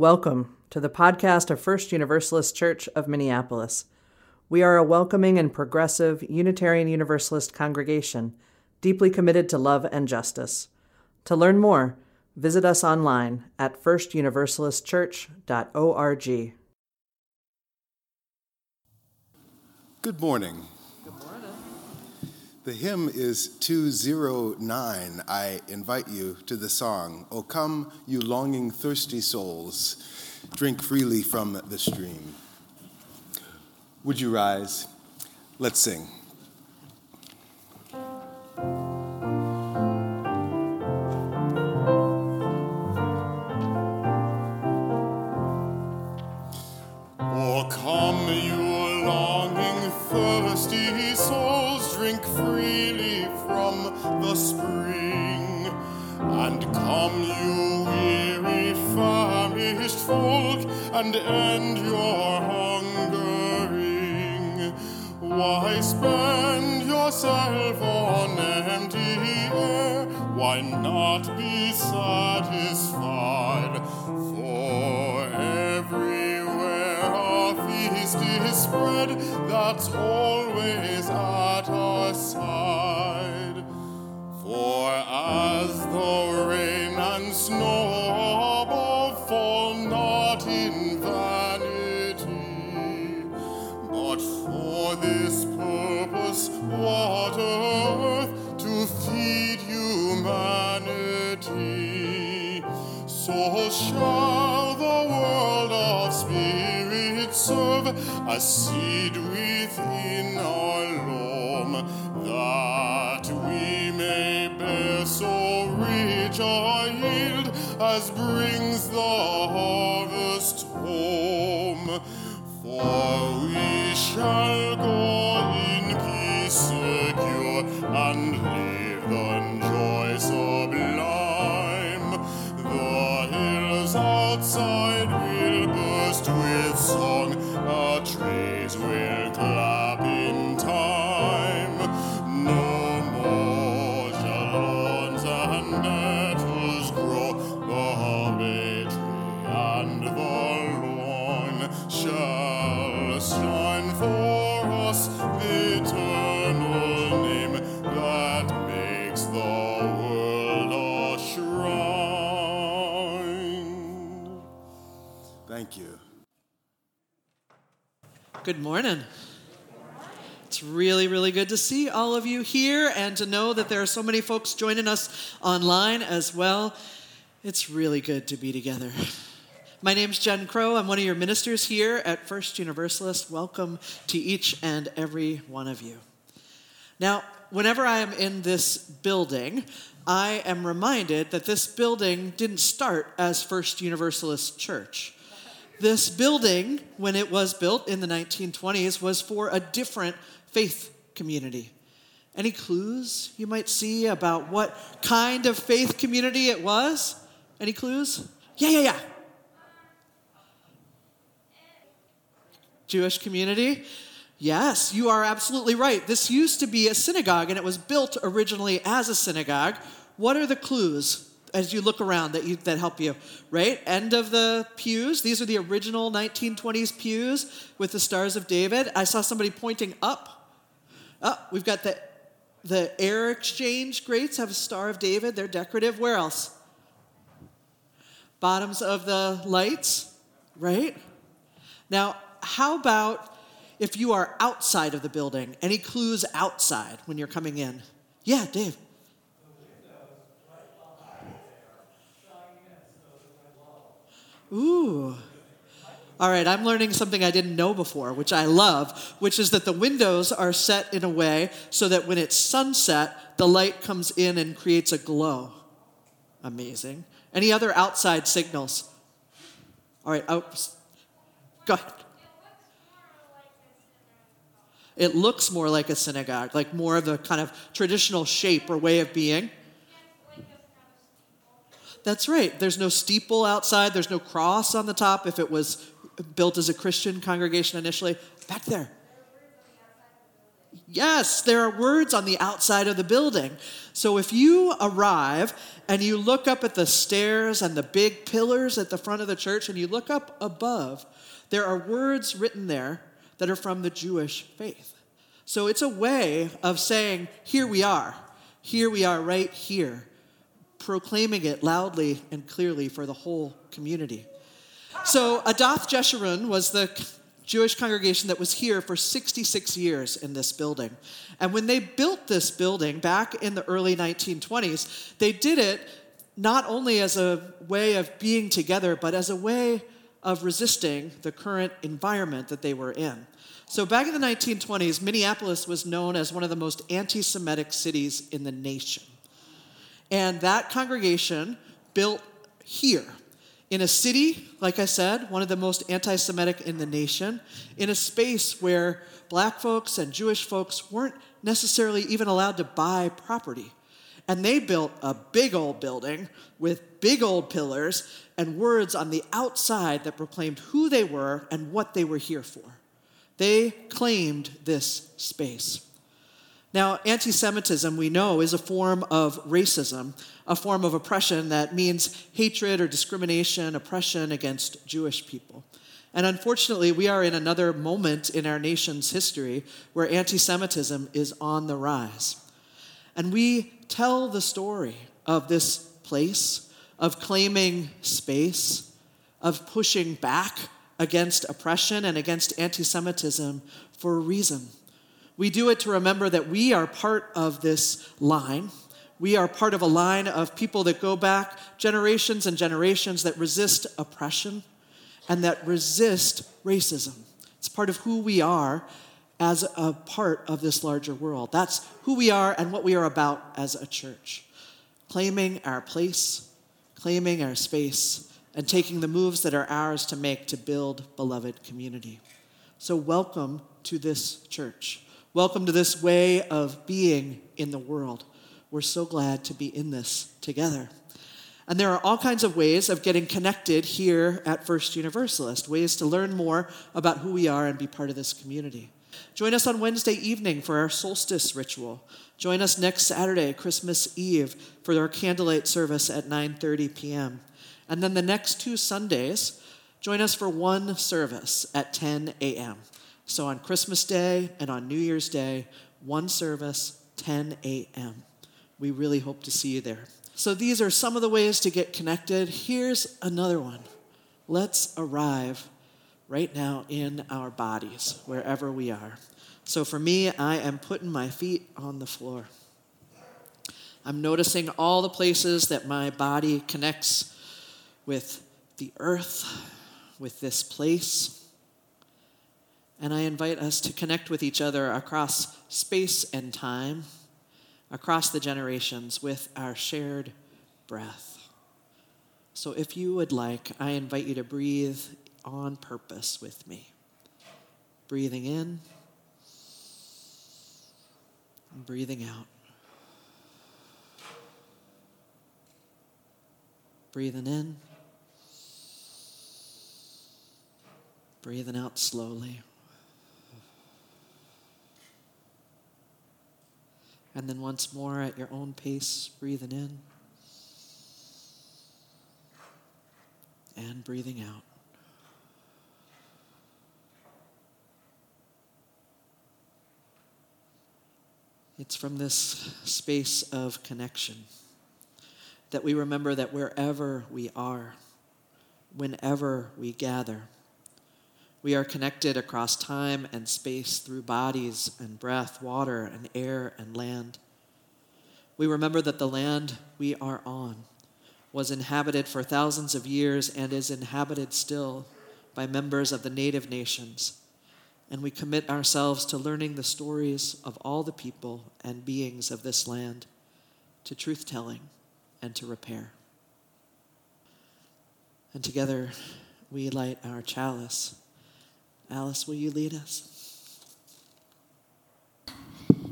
Welcome to the podcast of First Universalist Church of Minneapolis. We are a welcoming and progressive Unitarian Universalist congregation deeply committed to love and justice. To learn more, visit us online at firstuniversalistchurch.org. Good morning. The hymn is 209. I invite you to the song, O come, you longing, thirsty souls, drink freely from the stream. Would you rise? Let's sing. And end your hungering. Why spend yourself on empty air? Why not be satisfied? For everywhere a feast is spread, that's always at our side. Seed within our loam, that we may bear so rich a yield as brings the harvest home. For we shall Good morning. It's really, really good to see all of you here and to know that there are so many folks joining us online as well. It's really good to be together. My name's Jen Crow. I'm one of your ministers here at First Universalist. Welcome to each and every one of you. Now, whenever I am in this building, I am reminded that this building didn't start as First Universalist Church. This building, when it was built in the 1920s, was for a different faith community. Any clues you might see about what kind of faith community it was? Any clues? Yeah, yeah, yeah. Jewish community? Yes, you are absolutely right. This used to be a synagogue and it was built originally as a synagogue. What are the clues as you look around that, you, that help you? Right? End of the pews. These are the original 1920s pews with the Stars of David. I saw somebody pointing up. Oh, we've got the, the air exchange grates have a Star of David. They're decorative. Where else? Bottoms of the lights, right? Now, how about if you are outside of the building? Any clues outside when you're coming in? Yeah, Dave. Ooh. All right, I'm learning something I didn't know before, which I love, which is that the windows are set in a way so that when it's sunset, the light comes in and creates a glow. Amazing. Any other outside signals? All right, oh, go ahead. It looks more like a synagogue, like more of the kind of traditional shape or way of being. That's right. There's no steeple outside, there's no cross on the top if it was built as a Christian congregation initially. Back there. Yes, there are words on the outside of the building. So if you arrive and you look up at the stairs and the big pillars at the front of the church and you look up above, there are words written there that are from the Jewish faith. So it's a way of saying, here we are. Here we are right here, proclaiming it loudly and clearly for the whole community. So Adath Jeshurun was the Jewish congregation that was here for 66 years in this building. And when they built this building back in the early 1920s, they did it not only as a way of being together, but as a way of resisting the current environment that they were in. So, back in the 1920s, Minneapolis was known as one of the most anti Semitic cities in the nation. And that congregation built here in a city, like I said, one of the most anti Semitic in the nation, in a space where black folks and Jewish folks weren't necessarily even allowed to buy property. And they built a big old building with big old pillars and words on the outside that proclaimed who they were and what they were here for. They claimed this space. Now, anti Semitism, we know, is a form of racism, a form of oppression that means hatred or discrimination, oppression against Jewish people. And unfortunately, we are in another moment in our nation's history where anti Semitism is on the rise. And we tell the story of this place, of claiming space, of pushing back against oppression and against anti Semitism for a reason. We do it to remember that we are part of this line. We are part of a line of people that go back generations and generations that resist oppression and that resist racism. It's part of who we are as a part of this larger world. That's who we are and what we are about as a church. Claiming our place, claiming our space, and taking the moves that are ours to make to build beloved community. So, welcome to this church. Welcome to this way of being in the world. We're so glad to be in this together. And there are all kinds of ways of getting connected here at First Universalist, ways to learn more about who we are and be part of this community. Join us on Wednesday evening for our solstice ritual. Join us next Saturday, Christmas Eve, for our candlelight service at 9:30 p.m. And then the next two Sundays, join us for one service at 10 a.m. So on Christmas Day and on New Year's Day, one service, 10 a.m. We really hope to see you there. So these are some of the ways to get connected. Here's another one. Let's arrive right now in our bodies, wherever we are. So for me, I am putting my feet on the floor. I'm noticing all the places that my body connects with the earth, with this place and I invite us to connect with each other across space and time, across the generations, with our shared breath. So if you would like, I invite you to breathe on purpose with me. Breathing in, breathing out. Breathing in, breathing out slowly. And then once more at your own pace, breathing in and breathing out. It's from this space of connection that we remember that wherever we are, whenever we gather, we are connected across time and space through bodies and breath, water and air and land. We remember that the land we are on was inhabited for thousands of years and is inhabited still by members of the native nations. And we commit ourselves to learning the stories of all the people and beings of this land, to truth telling and to repair. And together we light our chalice Alice, will you lead us?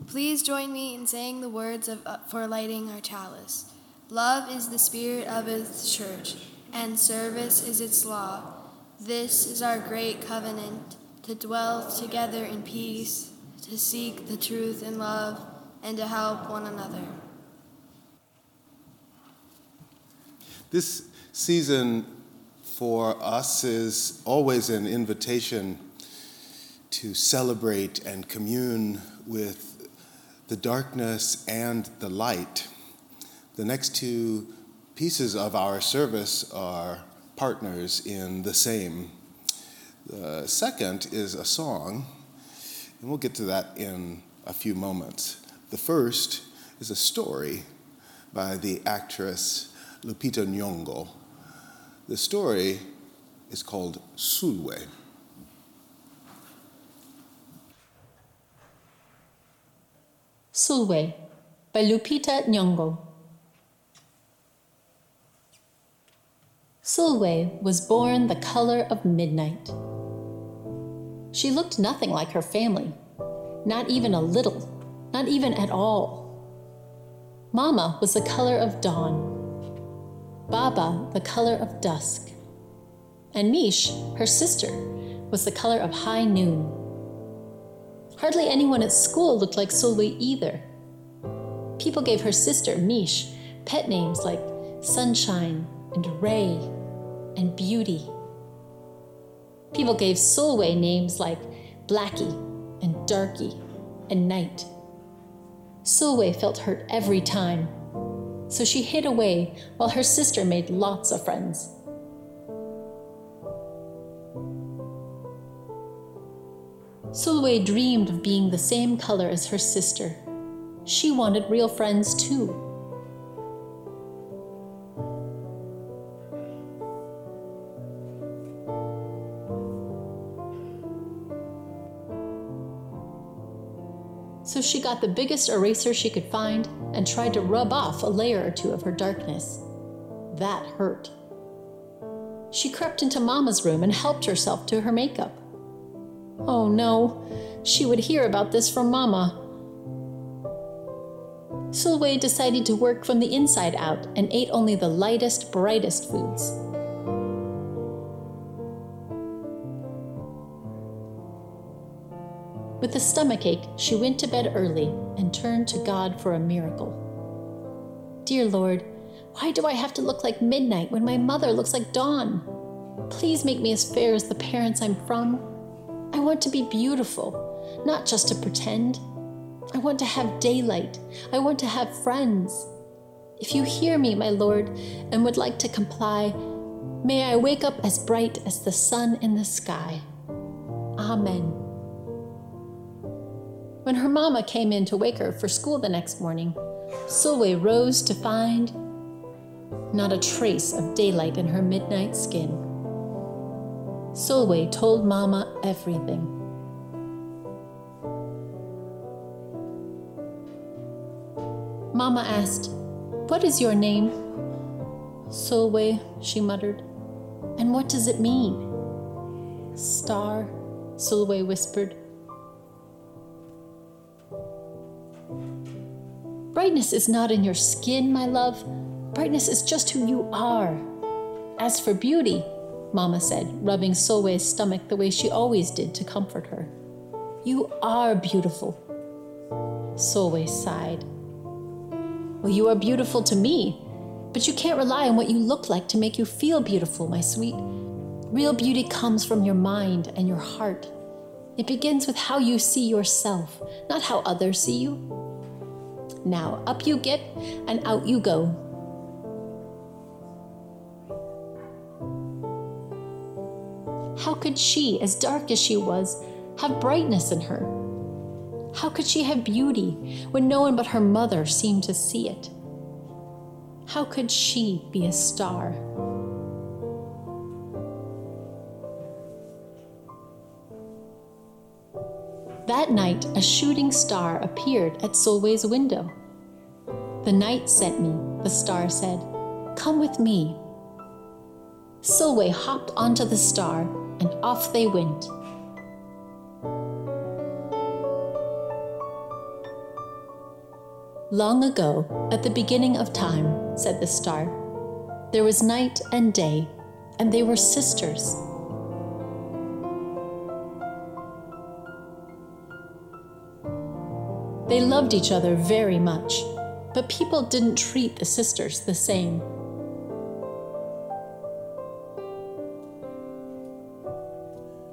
Please join me in saying the words of, uh, for lighting our chalice. Love is the spirit of its church, and service is its law. This is our great covenant to dwell together in peace, to seek the truth in love, and to help one another. This season for us is always an invitation to celebrate and commune with the darkness and the light. The next two pieces of our service are partners in the same. The second is a song, and we'll get to that in a few moments. The first is a story by the actress Lupita Nyong'o. The story is called Sulwe. Sulwe by Lupita Nyong'o. Sulwe was born the color of midnight. She looked nothing like her family, not even a little, not even at all. Mama was the color of dawn, Baba the color of dusk, and Mish, her sister, was the color of high noon. Hardly anyone at school looked like Sulwe either. People gave her sister, Mish, pet names like Sunshine and Ray and Beauty. People gave Sulwe names like Blackie and Darky and Night. Sulwe felt hurt every time, so she hid away while her sister made lots of friends. Sulwe dreamed of being the same color as her sister. She wanted real friends too. So she got the biggest eraser she could find and tried to rub off a layer or two of her darkness. That hurt. She crept into Mama's room and helped herself to her makeup. Oh no, she would hear about this from Mama. Sulwe decided to work from the inside out and ate only the lightest, brightest foods. With a stomachache, she went to bed early and turned to God for a miracle. Dear Lord, why do I have to look like midnight when my mother looks like dawn? Please make me as fair as the parents I'm from. I want to be beautiful, not just to pretend. I want to have daylight. I want to have friends. If you hear me, my Lord, and would like to comply, may I wake up as bright as the sun in the sky. Amen. When her mama came in to wake her for school the next morning, Sulwe rose to find not a trace of daylight in her midnight skin. Sulwe told Mama everything. Mama asked, What is your name? Sulwe, she muttered. And what does it mean? Star, Sulwe whispered. Brightness is not in your skin, my love. Brightness is just who you are. As for beauty, Mama said, rubbing Sulwe's stomach the way she always did to comfort her. You are beautiful. Sulwe sighed. Well, you are beautiful to me, but you can't rely on what you look like to make you feel beautiful, my sweet. Real beauty comes from your mind and your heart. It begins with how you see yourself, not how others see you. Now, up you get and out you go. How could she, as dark as she was, have brightness in her? How could she have beauty when no one but her mother seemed to see it? How could she be a star? That night, a shooting star appeared at Sulwe's window. The night sent me, the star said. Come with me. Sulwe hopped onto the star, and off they went. Long ago, at the beginning of time, said the star, there was night and day, and they were sisters. They loved each other very much, but people didn't treat the sisters the same.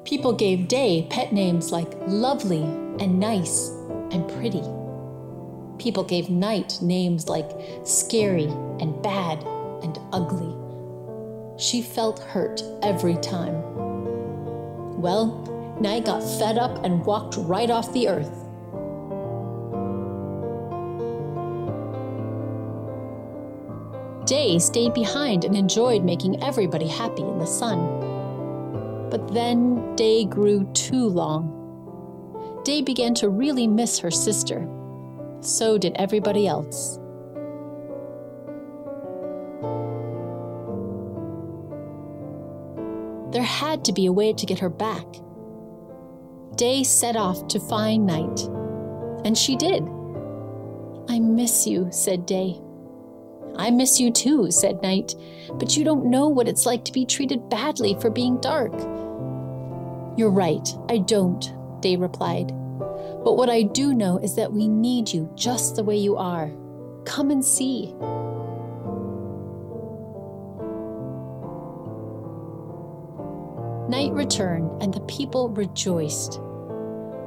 People gave Day pet names like lovely and nice and pretty. People gave Night names like scary and bad and ugly. She felt hurt every time. Well, Night got fed up and walked right off the earth. Day stayed behind and enjoyed making everybody happy in the sun. But then Day grew too long. Day began to really miss her sister. So did everybody else. There had to be a way to get her back. Day set off to find Night, and she did. I miss you, said Day. I miss you too, said Night, but you don't know what it's like to be treated badly for being dark. You're right, I don't, Day replied. But what I do know is that we need you just the way you are. Come and see. Night returned, and the people rejoiced.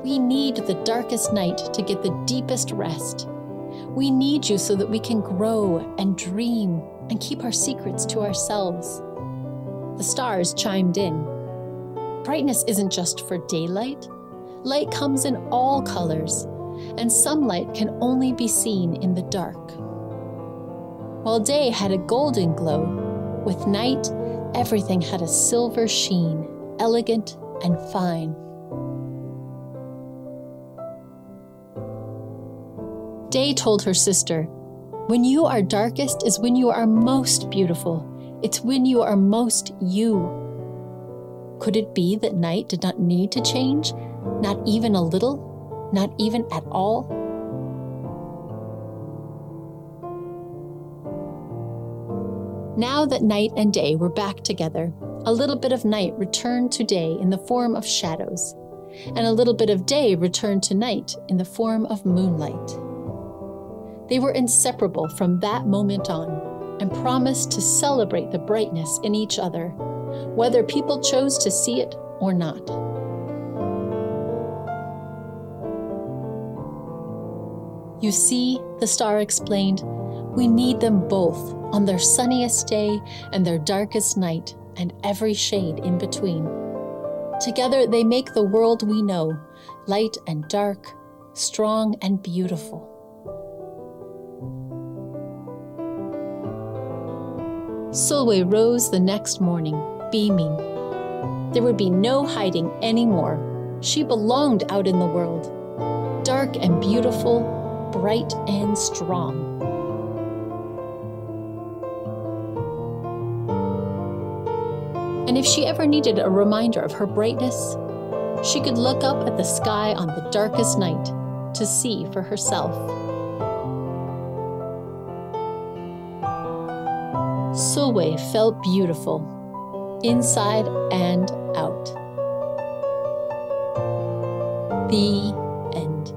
We need the darkest night to get the deepest rest. We need you so that we can grow and dream and keep our secrets to ourselves. The stars chimed in. Brightness isn't just for daylight, light comes in all colors, and some light can only be seen in the dark. While day had a golden glow, with night, everything had a silver sheen, elegant and fine. Day told her sister, When you are darkest is when you are most beautiful. It's when you are most you. Could it be that night did not need to change? Not even a little? Not even at all? Now that night and day were back together, a little bit of night returned to day in the form of shadows, and a little bit of day returned to night in the form of moonlight. They were inseparable from that moment on and promised to celebrate the brightness in each other, whether people chose to see it or not. You see, the star explained, we need them both on their sunniest day and their darkest night, and every shade in between. Together, they make the world we know light and dark, strong and beautiful. Sulwe rose the next morning, beaming. There would be no hiding anymore. She belonged out in the world, dark and beautiful, bright and strong. And if she ever needed a reminder of her brightness, she could look up at the sky on the darkest night to see for herself. Sulwe felt beautiful, inside and out. The end.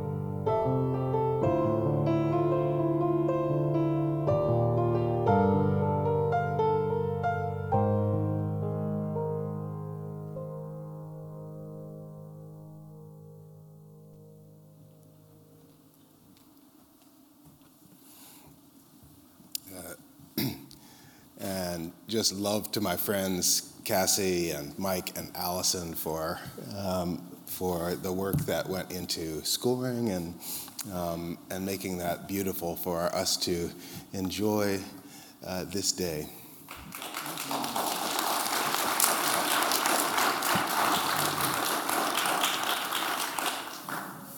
Uh, and just love to my friends Cassie and Mike and Allison for um, for the work that went into schooling and um, and making that beautiful for us to enjoy uh, this day.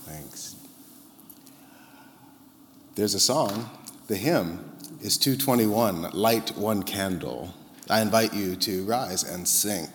Thanks. There's a song, the hymn is 221, Light One Candle. I invite you to rise and sing.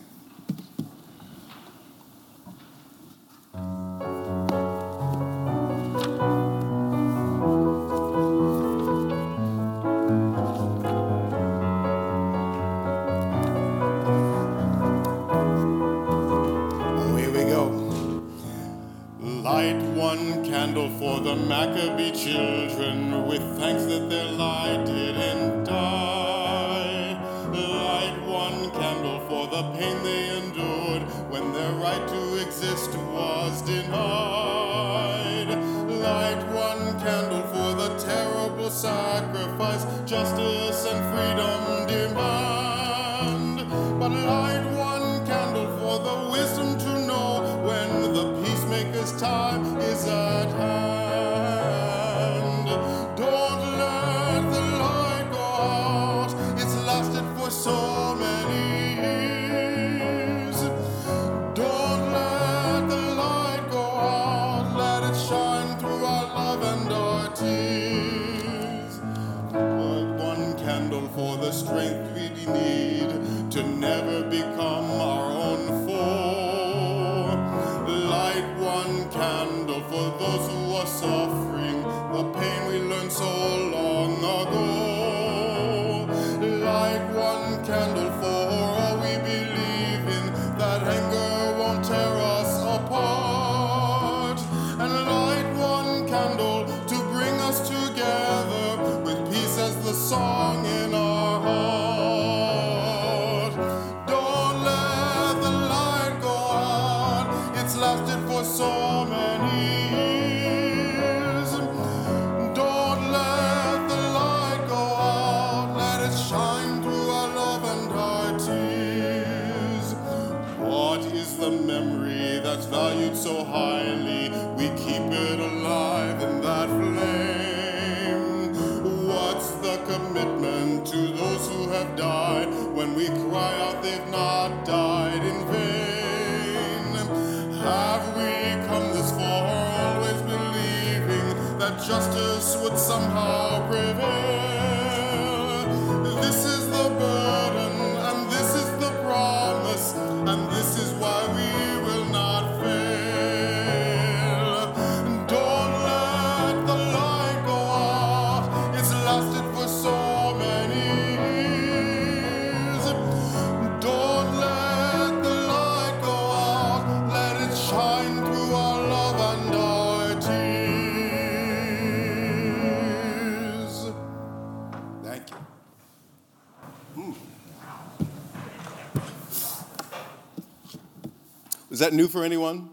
Is that new for anyone?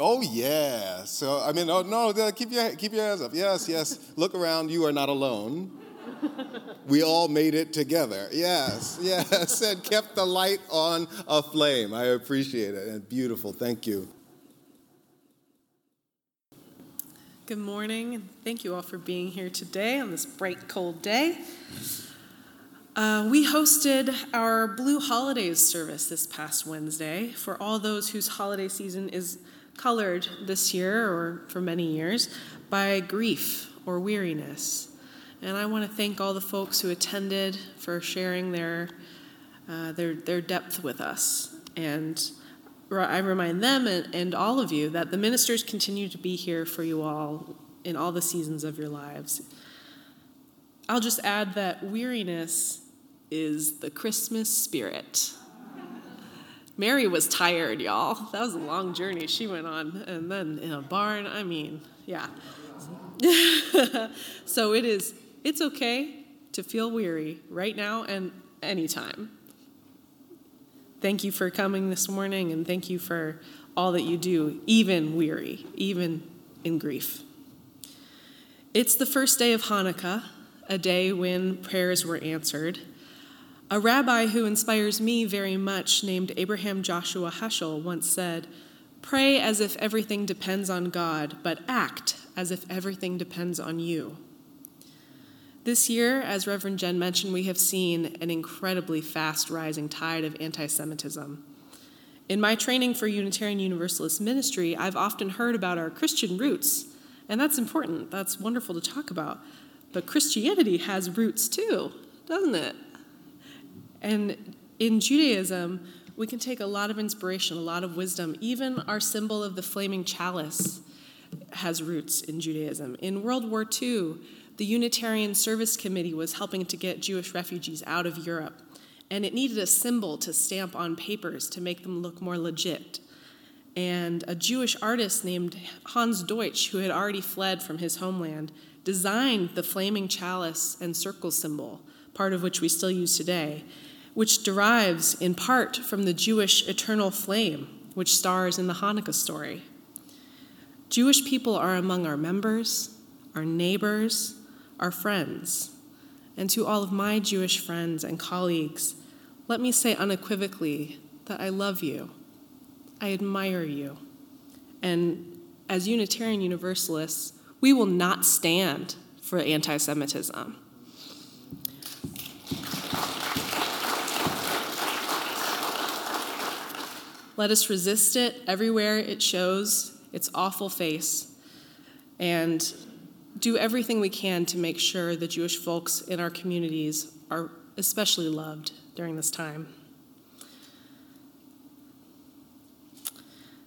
Oh yeah. So I mean, oh no, keep your keep your hands up. Yes, yes. Look around. You are not alone. We all made it together. Yes, yes, and kept the light on a flame. I appreciate it and beautiful. Thank you. Good morning, and thank you all for being here today on this bright, cold day. Uh, we hosted our Blue Holidays service this past Wednesday for all those whose holiday season is colored this year or for many years by grief or weariness. And I want to thank all the folks who attended for sharing their, uh, their, their depth with us. And I remind them and, and all of you that the ministers continue to be here for you all in all the seasons of your lives. I'll just add that weariness is the Christmas spirit. Mary was tired, y'all. That was a long journey she went on. And then in a barn, I mean, yeah. so it is, it's okay to feel weary right now and anytime. Thank you for coming this morning and thank you for all that you do, even weary, even in grief. It's the first day of Hanukkah, a day when prayers were answered. A rabbi who inspires me very much, named Abraham Joshua Heschel, once said, Pray as if everything depends on God, but act as if everything depends on you. This year, as Reverend Jen mentioned, we have seen an incredibly fast rising tide of anti Semitism. In my training for Unitarian Universalist ministry, I've often heard about our Christian roots, and that's important. That's wonderful to talk about. But Christianity has roots too, doesn't it? And in Judaism, we can take a lot of inspiration, a lot of wisdom. Even our symbol of the flaming chalice has roots in Judaism. In World War II, the Unitarian Service Committee was helping to get Jewish refugees out of Europe, and it needed a symbol to stamp on papers to make them look more legit. And a Jewish artist named Hans Deutsch, who had already fled from his homeland, designed the flaming chalice and circle symbol, part of which we still use today, which derives in part from the Jewish eternal flame, which stars in the Hanukkah story. Jewish people are among our members, our neighbors, our friends. And to all of my Jewish friends and colleagues, let me say unequivocally that I love you, I admire you, and as Unitarian Universalists, we will not stand for anti Semitism. Let us resist it everywhere it shows its awful face and do everything we can to make sure the Jewish folks in our communities are especially loved during this time.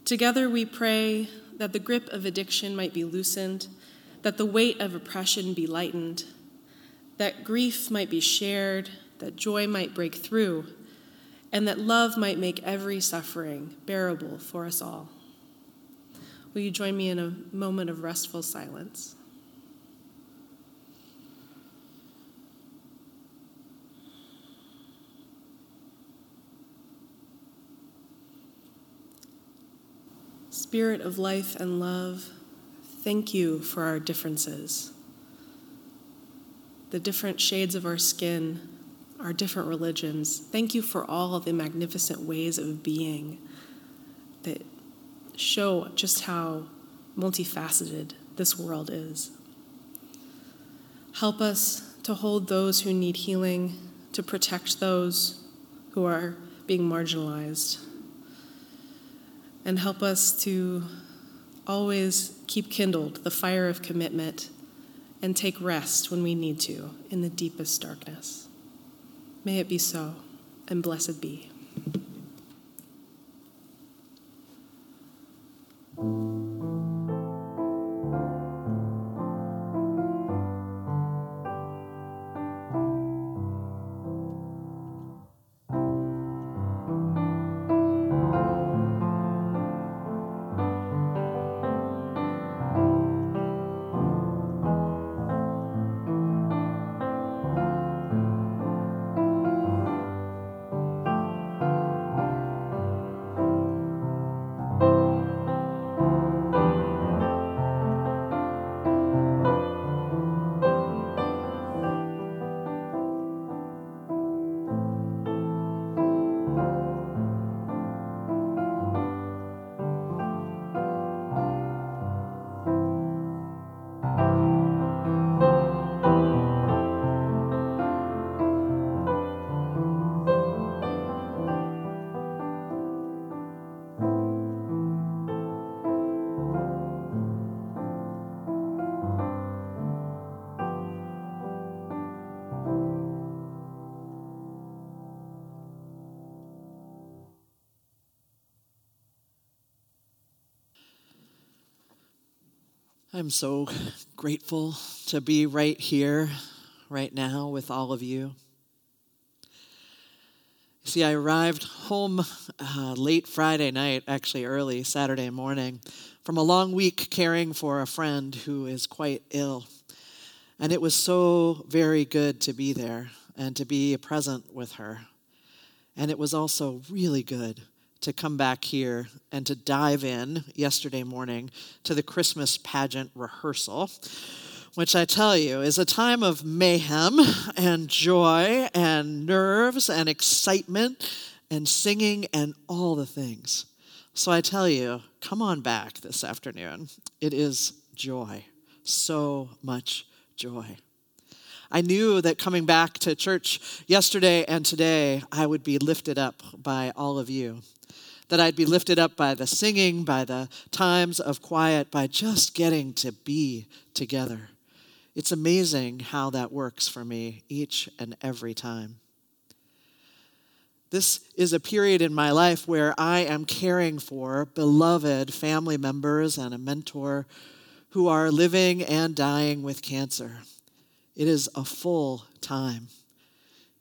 Together we pray that the grip of addiction might be loosened, that the weight of oppression be lightened, that grief might be shared, that joy might break through, and that love might make every suffering bearable for us all. Will you join me in a moment of restful silence? Spirit of life and love, thank you for our differences. The different shades of our skin, our different religions. Thank you for all the magnificent ways of being that show just how multifaceted this world is. Help us to hold those who need healing, to protect those who are being marginalized, and help us to always keep kindled the fire of commitment and take rest when we need to in the deepest darkness. May it be so, and blessed be. I'm so grateful to be right here, right now, with all of you. See, I arrived home uh, late Friday night, actually early Saturday morning, from a long week caring for a friend who is quite ill. And it was so very good to be there and to be present with her. And it was also really good to come back here and to dive in yesterday morning to the Christmas pageant rehearsal, which I tell you is a time of mayhem and joy and nerves and excitement and singing and all the things. So I tell you, come on back this afternoon. It is joy, so much joy. I knew that coming back to church yesterday and today, I would be lifted up by all of you that I'd be lifted up by the singing, by the times of quiet, by just getting to be together. It's amazing how that works for me each and every time. This is a period in my life where I am caring for beloved family members and a mentor who are living and dying with cancer. It is a full time.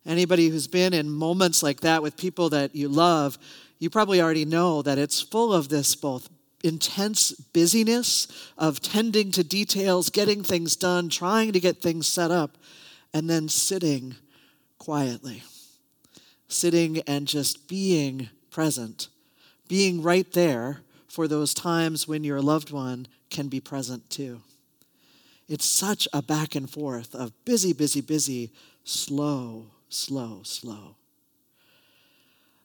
Anybody who's been in moments like that with people that you love, you probably already know that it's full of this both intense busyness of tending to details, getting things done, trying to get things set up, and then sitting quietly. Sitting and just being present, being right there for those times when your loved one can be present too. It's such a back and forth of busy, busy, busy, slow, slow, slow.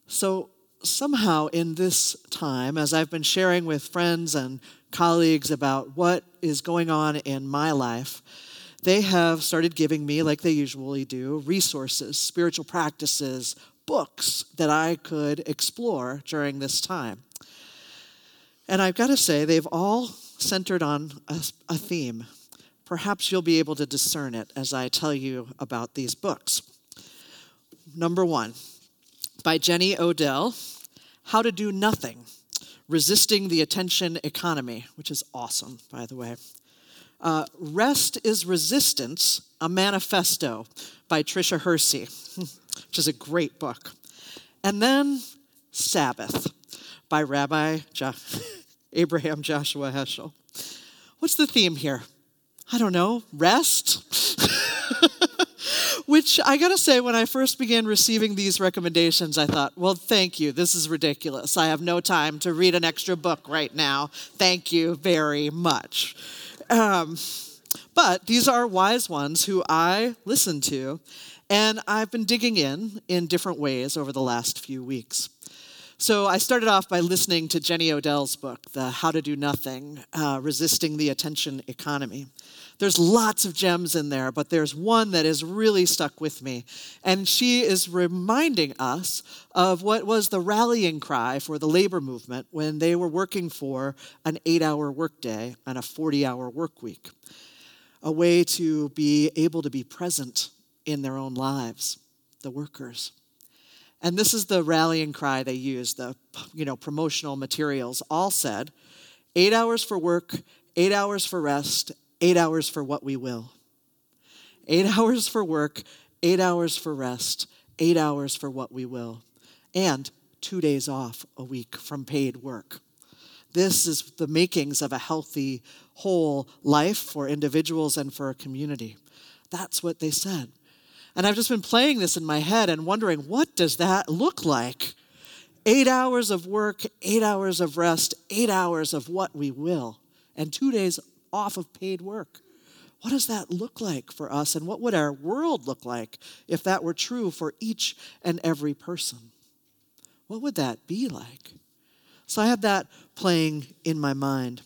So, somehow in this time, as I've been sharing with friends and colleagues about what is going on in my life, they have started giving me, like they usually do, resources, spiritual practices, books that I could explore during this time. And I've got to say, they've all centered on a, a theme. Perhaps you'll be able to discern it as I tell you about these books. Number one, by Jenny Odell, How to Do Nothing Resisting the Attention Economy, which is awesome, by the way. Uh, Rest is Resistance, a Manifesto by Tricia Hersey, which is a great book. And then Sabbath by Rabbi jo- Abraham Joshua Heschel. What's the theme here? I don't know, rest? Which I gotta say, when I first began receiving these recommendations, I thought, well, thank you. This is ridiculous. I have no time to read an extra book right now. Thank you very much. Um, but these are wise ones who I listen to, and I've been digging in in different ways over the last few weeks. So I started off by listening to Jenny Odell's book, The How to Do Nothing uh, Resisting the Attention Economy. There's lots of gems in there, but there's one that has really stuck with me. And she is reminding us of what was the rallying cry for the labor movement when they were working for an eight hour workday and a 40 hour work week. A way to be able to be present in their own lives, the workers. And this is the rallying cry they used, the you know, promotional materials all said eight hours for work, eight hours for rest, eight hours for what we will. Eight hours for work, eight hours for rest, eight hours for what we will. And two days off a week from paid work. This is the makings of a healthy, whole life for individuals and for a community. That's what they said. And I've just been playing this in my head and wondering, what does that look like? Eight hours of work, eight hours of rest, eight hours of what we will, and two days off of paid work. What does that look like for us? And what would our world look like if that were true for each and every person? What would that be like? So I had that playing in my mind.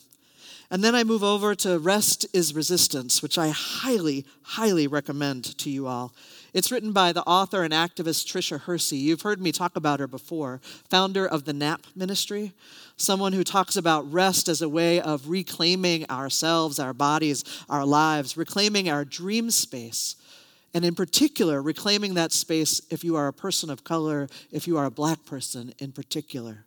And then I move over to Rest is Resistance, which I highly, highly recommend to you all. It's written by the author and activist Tricia Hersey. You've heard me talk about her before, founder of the NAP ministry, someone who talks about rest as a way of reclaiming ourselves, our bodies, our lives, reclaiming our dream space. And in particular, reclaiming that space if you are a person of color, if you are a black person in particular.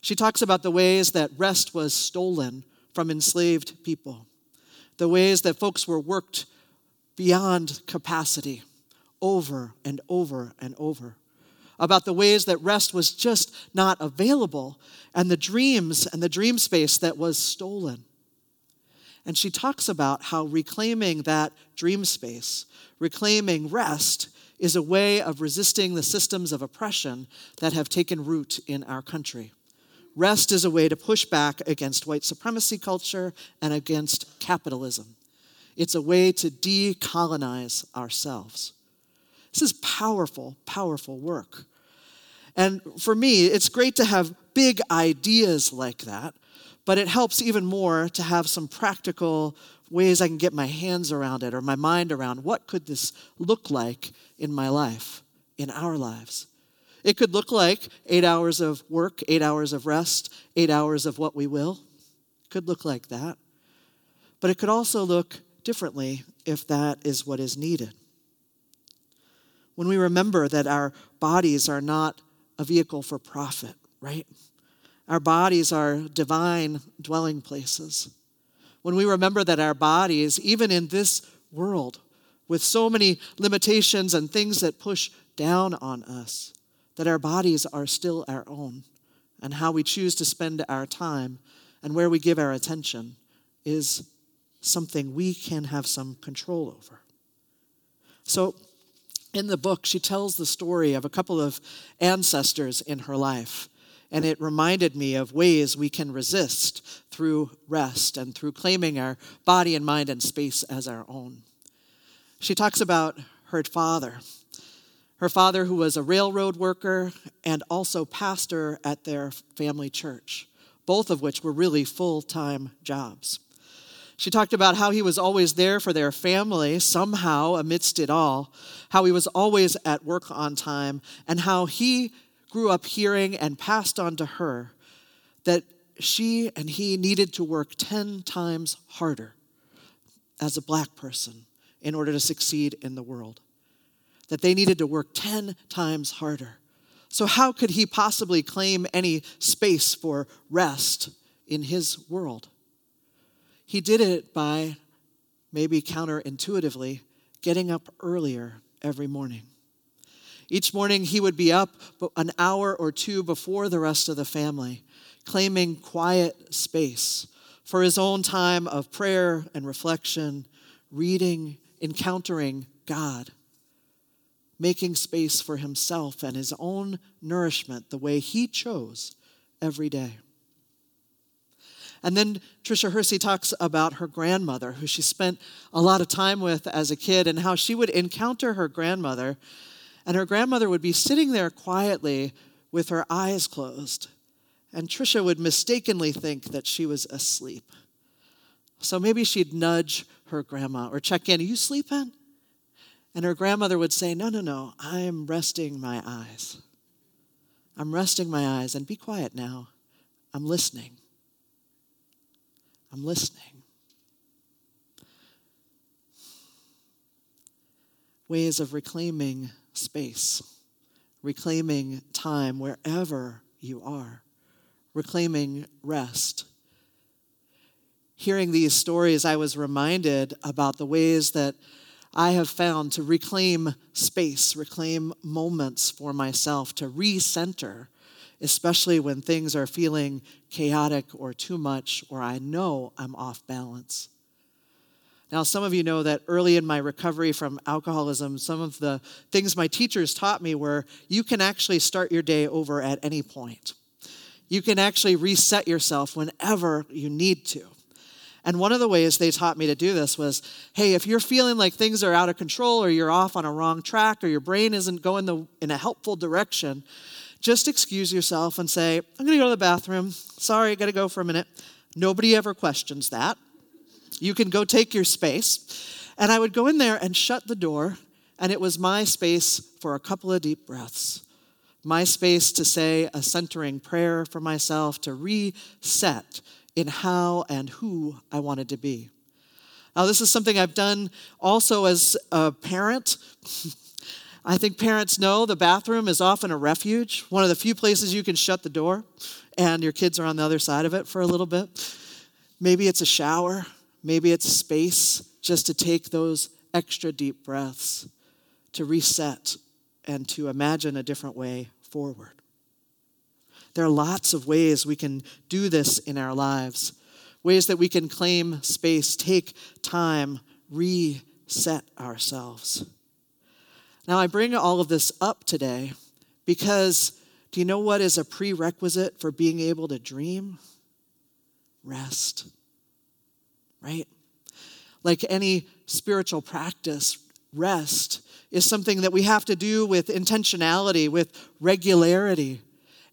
She talks about the ways that rest was stolen from enslaved people, the ways that folks were worked beyond capacity over and over and over about the ways that rest was just not available and the dreams and the dream space that was stolen. And she talks about how reclaiming that dream space, reclaiming rest, is a way of resisting the systems of oppression that have taken root in our country. Rest is a way to push back against white supremacy culture and against capitalism. It's a way to decolonize ourselves. This is powerful, powerful work. And for me, it's great to have big ideas like that, but it helps even more to have some practical ways I can get my hands around it or my mind around what could this look like in my life, in our lives. It could look like eight hours of work, eight hours of rest, eight hours of what we will. It could look like that. But it could also look differently if that is what is needed when we remember that our bodies are not a vehicle for profit, right? Our bodies are divine dwelling places. When we remember that our bodies, even in this world with so many limitations and things that push down on us, that our bodies are still our own, and how we choose to spend our time and where we give our attention is something we can have some control over. So, in the book, she tells the story of a couple of ancestors in her life. And it reminded me of ways we can resist through rest and through claiming our body and mind and space as our own. She talks about her father, her father who was a railroad worker and also pastor at their family church, both of which were really full time jobs. She talked about how he was always there for their family, somehow amidst it all, how he was always at work on time, and how he grew up hearing and passed on to her that she and he needed to work 10 times harder as a black person in order to succeed in the world. That they needed to work 10 times harder. So, how could he possibly claim any space for rest in his world? He did it by, maybe counterintuitively, getting up earlier every morning. Each morning, he would be up an hour or two before the rest of the family, claiming quiet space for his own time of prayer and reflection, reading, encountering God, making space for himself and his own nourishment the way he chose every day. And then Tricia Hersey talks about her grandmother, who she spent a lot of time with as a kid, and how she would encounter her grandmother, and her grandmother would be sitting there quietly with her eyes closed. And Tricia would mistakenly think that she was asleep. So maybe she'd nudge her grandma or check in, Are you sleeping? And her grandmother would say, No, no, no, I'm resting my eyes. I'm resting my eyes, and be quiet now. I'm listening. I'm listening. Ways of reclaiming space, reclaiming time wherever you are, reclaiming rest. Hearing these stories, I was reminded about the ways that I have found to reclaim space, reclaim moments for myself, to recenter especially when things are feeling chaotic or too much, or I know I'm off balance. Now, some of you know that early in my recovery from alcoholism, some of the things my teachers taught me were you can actually start your day over at any point. You can actually reset yourself whenever you need to. And one of the ways they taught me to do this was hey, if you're feeling like things are out of control or you're off on a wrong track or your brain isn't going the, in a helpful direction, just excuse yourself and say, I'm going to go to the bathroom. Sorry, I got to go for a minute. Nobody ever questions that. You can go take your space. And I would go in there and shut the door, and it was my space for a couple of deep breaths. My space to say a centering prayer for myself, to reset in how and who I wanted to be. Now, this is something I've done also as a parent. I think parents know the bathroom is often a refuge, one of the few places you can shut the door and your kids are on the other side of it for a little bit. Maybe it's a shower, maybe it's space just to take those extra deep breaths, to reset, and to imagine a different way forward. There are lots of ways we can do this in our lives, ways that we can claim space, take time, reset ourselves. Now, I bring all of this up today because do you know what is a prerequisite for being able to dream? Rest. Right? Like any spiritual practice, rest is something that we have to do with intentionality, with regularity,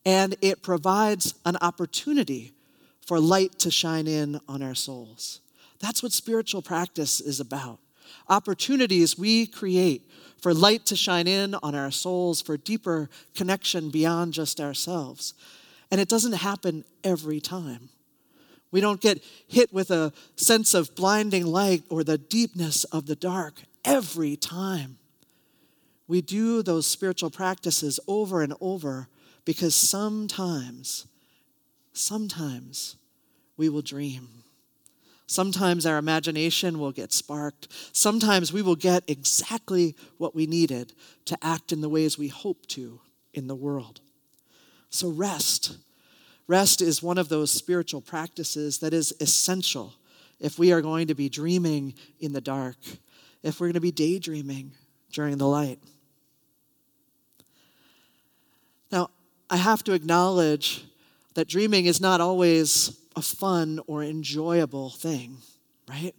and it provides an opportunity for light to shine in on our souls. That's what spiritual practice is about. Opportunities we create for light to shine in on our souls, for deeper connection beyond just ourselves. And it doesn't happen every time. We don't get hit with a sense of blinding light or the deepness of the dark every time. We do those spiritual practices over and over because sometimes, sometimes we will dream. Sometimes our imagination will get sparked. Sometimes we will get exactly what we needed to act in the ways we hope to in the world. So, rest. Rest is one of those spiritual practices that is essential if we are going to be dreaming in the dark, if we're going to be daydreaming during the light. Now, I have to acknowledge that dreaming is not always a fun or enjoyable thing, right?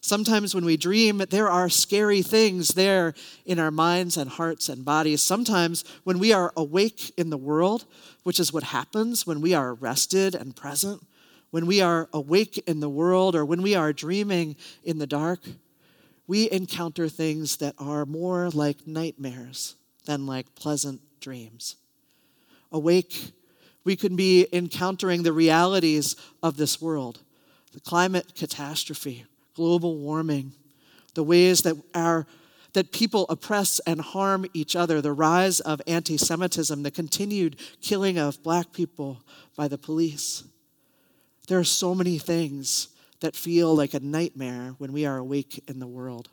Sometimes when we dream, there are scary things there in our minds and hearts and bodies. Sometimes when we are awake in the world, which is what happens when we are rested and present, when we are awake in the world or when we are dreaming in the dark, we encounter things that are more like nightmares than like pleasant dreams. Awake we can be encountering the realities of this world the climate catastrophe, global warming, the ways that our that people oppress and harm each other, the rise of anti Semitism, the continued killing of black people by the police. There are so many things that feel like a nightmare when we are awake in the world.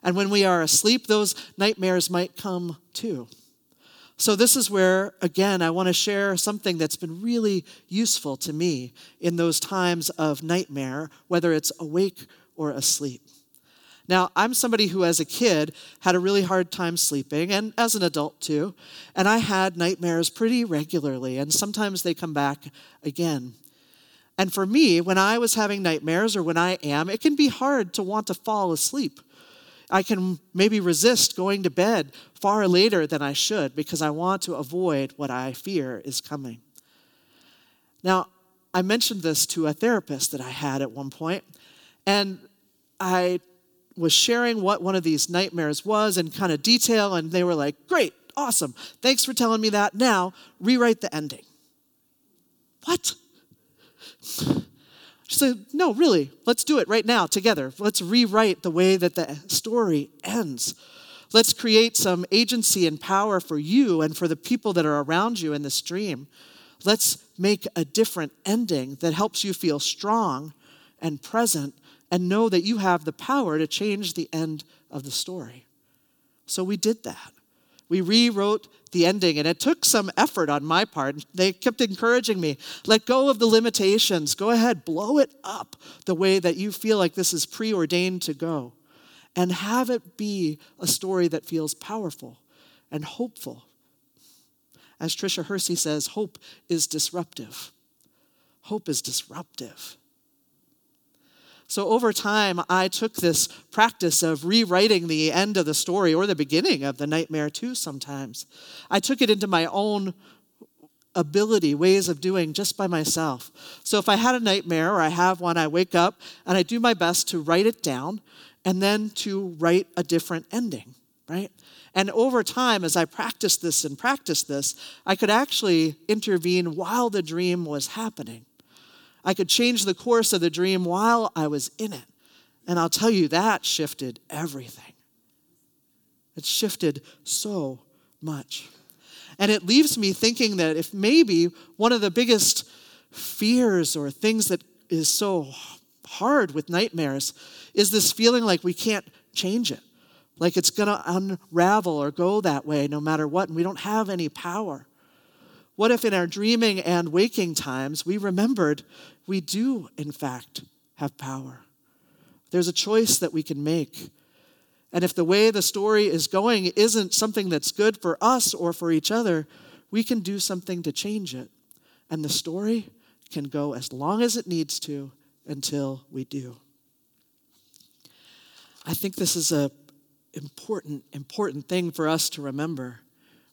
And when we are asleep, those nightmares might come too. So, this is where, again, I want to share something that's been really useful to me in those times of nightmare, whether it's awake or asleep. Now, I'm somebody who, as a kid, had a really hard time sleeping, and as an adult too, and I had nightmares pretty regularly, and sometimes they come back again. And for me, when I was having nightmares, or when I am, it can be hard to want to fall asleep. I can maybe resist going to bed far later than I should because I want to avoid what I fear is coming. Now, I mentioned this to a therapist that I had at one point, and I was sharing what one of these nightmares was in kind of detail, and they were like, Great, awesome, thanks for telling me that. Now, rewrite the ending. What? She said, No, really, let's do it right now together. Let's rewrite the way that the story ends. Let's create some agency and power for you and for the people that are around you in this dream. Let's make a different ending that helps you feel strong and present and know that you have the power to change the end of the story. So we did that. We rewrote the ending, and it took some effort on my part. They kept encouraging me let go of the limitations. Go ahead, blow it up the way that you feel like this is preordained to go, and have it be a story that feels powerful and hopeful. As Tricia Hersey says, hope is disruptive. Hope is disruptive. So over time, I took this practice of rewriting the end of the story or the beginning of the nightmare too sometimes. I took it into my own ability, ways of doing just by myself. So if I had a nightmare or I have one, I wake up and I do my best to write it down and then to write a different ending, right? And over time, as I practiced this and practiced this, I could actually intervene while the dream was happening. I could change the course of the dream while I was in it. And I'll tell you, that shifted everything. It shifted so much. And it leaves me thinking that if maybe one of the biggest fears or things that is so hard with nightmares is this feeling like we can't change it, like it's going to unravel or go that way no matter what, and we don't have any power. What if in our dreaming and waking times we remembered we do, in fact, have power? There's a choice that we can make. And if the way the story is going isn't something that's good for us or for each other, we can do something to change it. And the story can go as long as it needs to until we do. I think this is a important important thing for us to remember.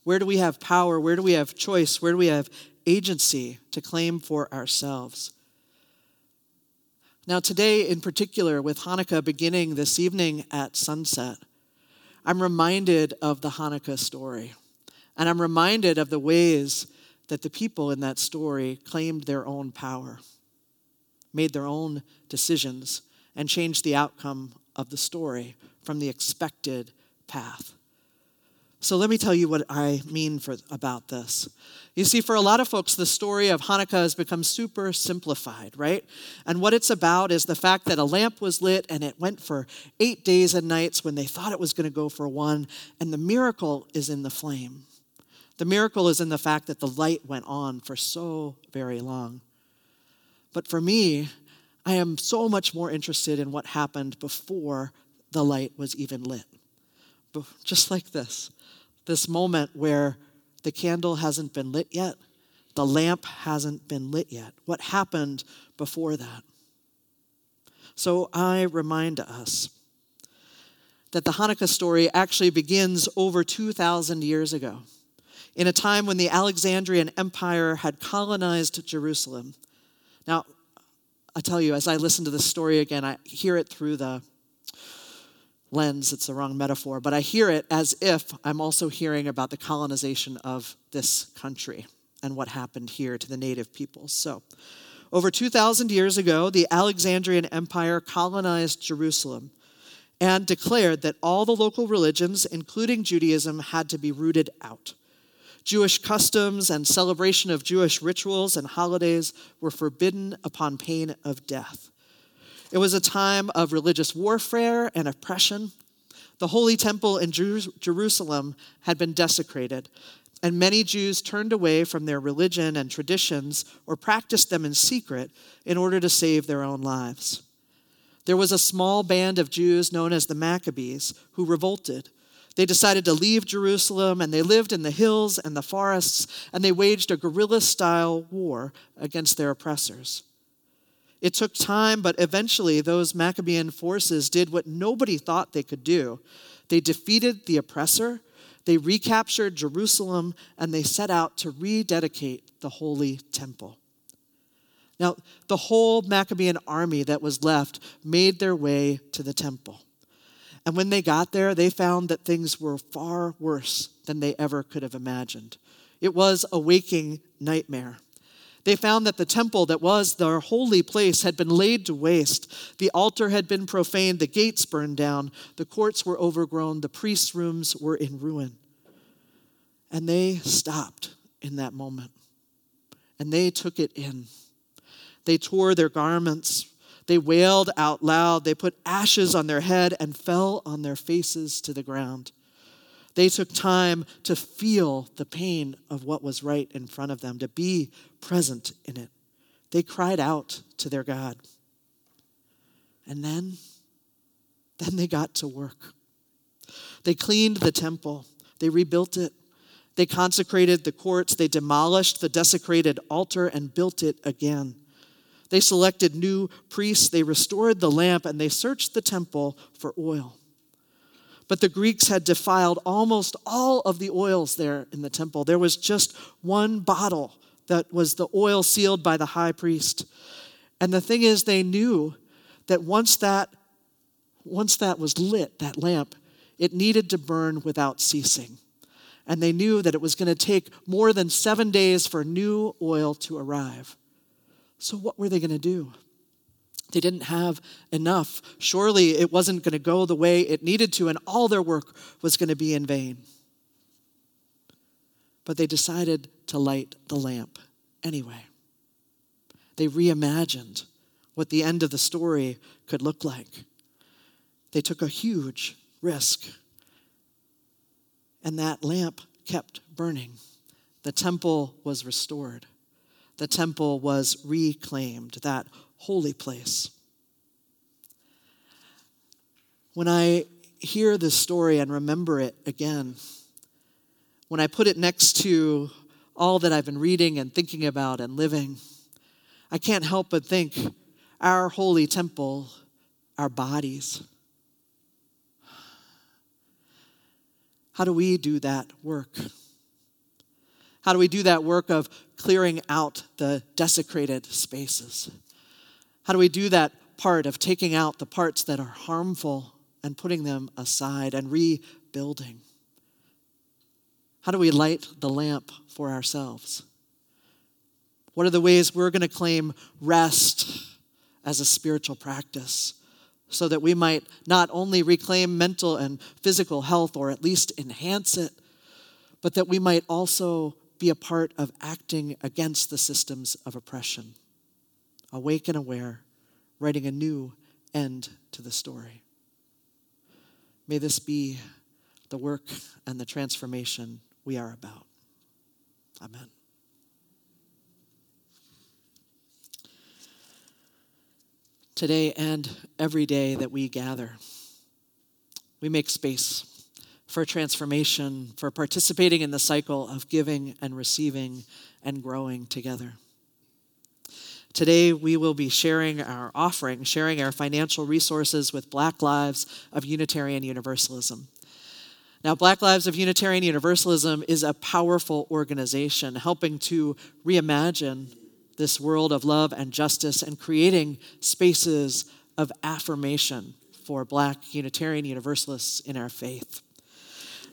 Where do we have power? Where do we have choice? Where do we have agency to claim for ourselves? Now, today in particular, with Hanukkah beginning this evening at sunset, I'm reminded of the Hanukkah story. And I'm reminded of the ways that the people in that story claimed their own power, made their own decisions, and changed the outcome of the story from the expected path. So let me tell you what I mean for, about this. You see, for a lot of folks, the story of Hanukkah has become super simplified, right? And what it's about is the fact that a lamp was lit and it went for eight days and nights when they thought it was going to go for one. And the miracle is in the flame. The miracle is in the fact that the light went on for so very long. But for me, I am so much more interested in what happened before the light was even lit. Just like this this moment where the candle hasn't been lit yet, the lamp hasn't been lit yet. What happened before that? So I remind us that the Hanukkah story actually begins over 2,000 years ago, in a time when the Alexandrian Empire had colonized Jerusalem. Now, I tell you, as I listen to this story again, I hear it through the lens, it's the wrong metaphor, but I hear it as if I'm also hearing about the colonization of this country and what happened here to the native peoples. So, over 2,000 years ago, the Alexandrian Empire colonized Jerusalem and declared that all the local religions, including Judaism, had to be rooted out. Jewish customs and celebration of Jewish rituals and holidays were forbidden upon pain of death. It was a time of religious warfare and oppression. The Holy Temple in Jerusalem had been desecrated, and many Jews turned away from their religion and traditions or practiced them in secret in order to save their own lives. There was a small band of Jews known as the Maccabees who revolted. They decided to leave Jerusalem and they lived in the hills and the forests and they waged a guerrilla style war against their oppressors. It took time, but eventually those Maccabean forces did what nobody thought they could do. They defeated the oppressor, they recaptured Jerusalem, and they set out to rededicate the Holy Temple. Now, the whole Maccabean army that was left made their way to the temple. And when they got there, they found that things were far worse than they ever could have imagined. It was a waking nightmare. They found that the temple that was their holy place had been laid to waste. The altar had been profaned, the gates burned down, the courts were overgrown, the priests' rooms were in ruin. And they stopped in that moment. And they took it in. They tore their garments. They wailed out loud. They put ashes on their head and fell on their faces to the ground. They took time to feel the pain of what was right in front of them, to be present in it. They cried out to their God. And then, then they got to work. They cleaned the temple, they rebuilt it, they consecrated the courts, they demolished the desecrated altar and built it again. They selected new priests, they restored the lamp, and they searched the temple for oil. But the Greeks had defiled almost all of the oils there in the temple. There was just one bottle that was the oil sealed by the high priest. And the thing is, they knew that once that, once that was lit, that lamp, it needed to burn without ceasing. And they knew that it was going to take more than seven days for new oil to arrive. So, what were they going to do? They didn't have enough. Surely it wasn't going to go the way it needed to, and all their work was going to be in vain. But they decided to light the lamp anyway. They reimagined what the end of the story could look like. They took a huge risk, and that lamp kept burning. The temple was restored, the temple was reclaimed. That holy place. When I hear this story and remember it again, when I put it next to all that I've been reading and thinking about and living, I can't help but think our holy temple, our bodies. How do we do that work? How do we do that work of clearing out the desecrated spaces? How do we do that part of taking out the parts that are harmful and putting them aside and rebuilding? How do we light the lamp for ourselves? What are the ways we're going to claim rest as a spiritual practice so that we might not only reclaim mental and physical health or at least enhance it, but that we might also be a part of acting against the systems of oppression. Awake and aware, writing a new end to the story. May this be the work and the transformation we are about. Amen. Today and every day that we gather, we make space for transformation, for participating in the cycle of giving and receiving and growing together. Today, we will be sharing our offering, sharing our financial resources with Black Lives of Unitarian Universalism. Now, Black Lives of Unitarian Universalism is a powerful organization helping to reimagine this world of love and justice and creating spaces of affirmation for Black Unitarian Universalists in our faith.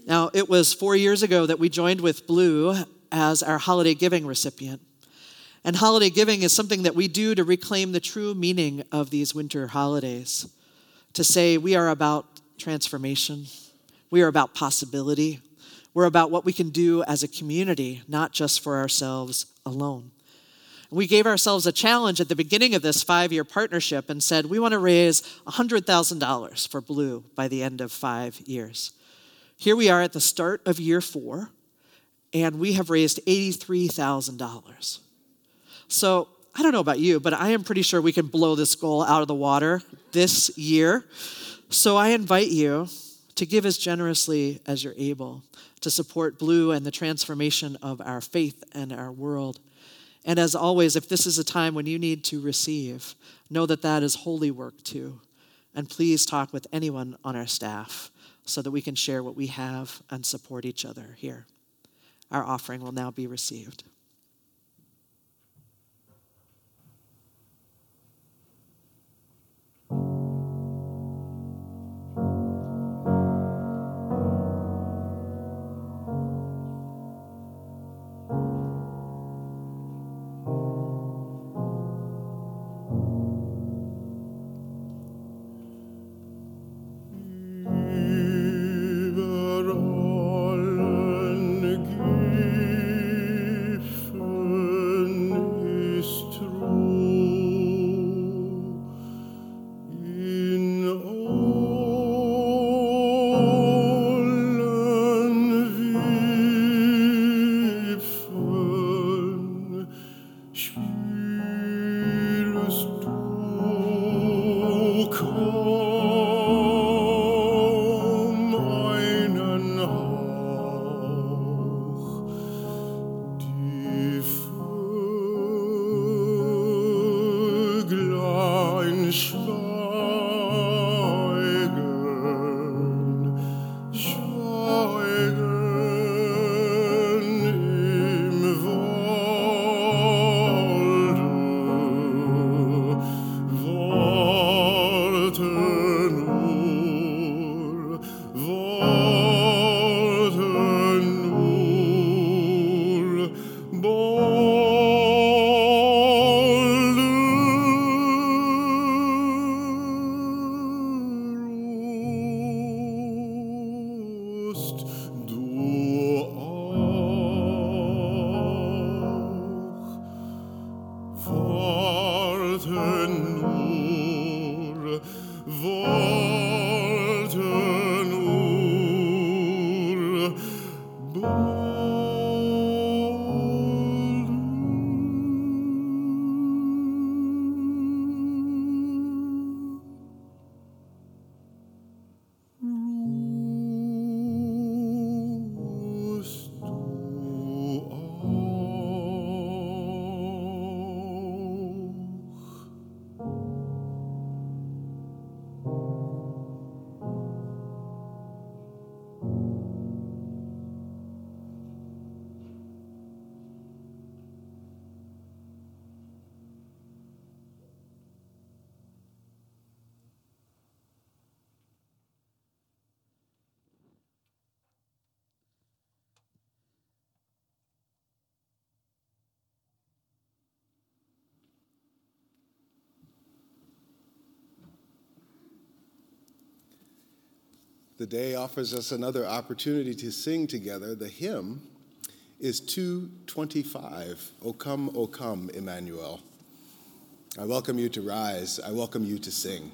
Now, it was four years ago that we joined with BLUU as our holiday giving recipient. And holiday giving is something that we do to reclaim the true meaning of these winter holidays, to say we are about transformation we are about possibility. We're about what we can do as a community, not just for ourselves alone. We gave ourselves a challenge at the beginning of this five year partnership and said we want to raise $100,000 for BLUU by the end of five years. Here we are at the start of year four, and we have raised $83,000. So I don't know about you, but I am pretty sure we can blow this goal out of the water this year. So I invite you to give as generously as you're able, to support BLUU and the transformation of our faith and our world. And as always, if this is a time when you need to receive, know that that is holy work too. And please talk with anyone on our staff so that we can share what we have and support each other here. Our offering will now be received. The day offers us another opportunity to sing together. The hymn is 225, O come, O come, Emmanuel. I welcome you to rise. I welcome you to sing.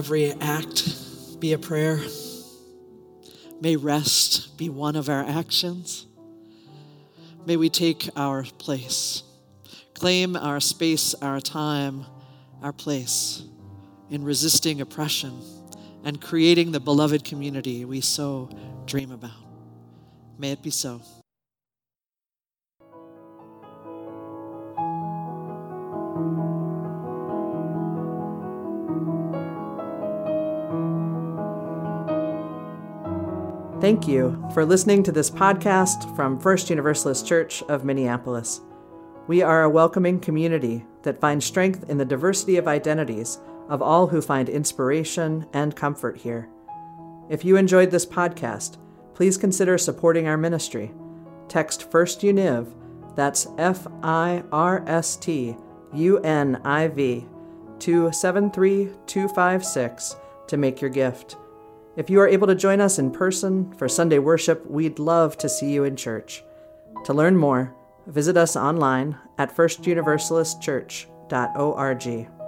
Every act be a prayer. May rest be one of our actions. May we take our place, claim our space, our time, our place in resisting oppression and creating the beloved community we so dream about. May it be so. Thank you for listening to this podcast from First Universalist Church of Minneapolis. We are a welcoming community that finds strength in the diversity of identities of all who find inspiration and comfort here. If you enjoyed this podcast, please consider supporting our ministry. Text First Univ, that's F I R S T U N I V, to 73256 to make your gift. If you are able to join us in person for Sunday worship, we'd love to see you in church. To learn more, visit us online at firstuniversalistchurch.org.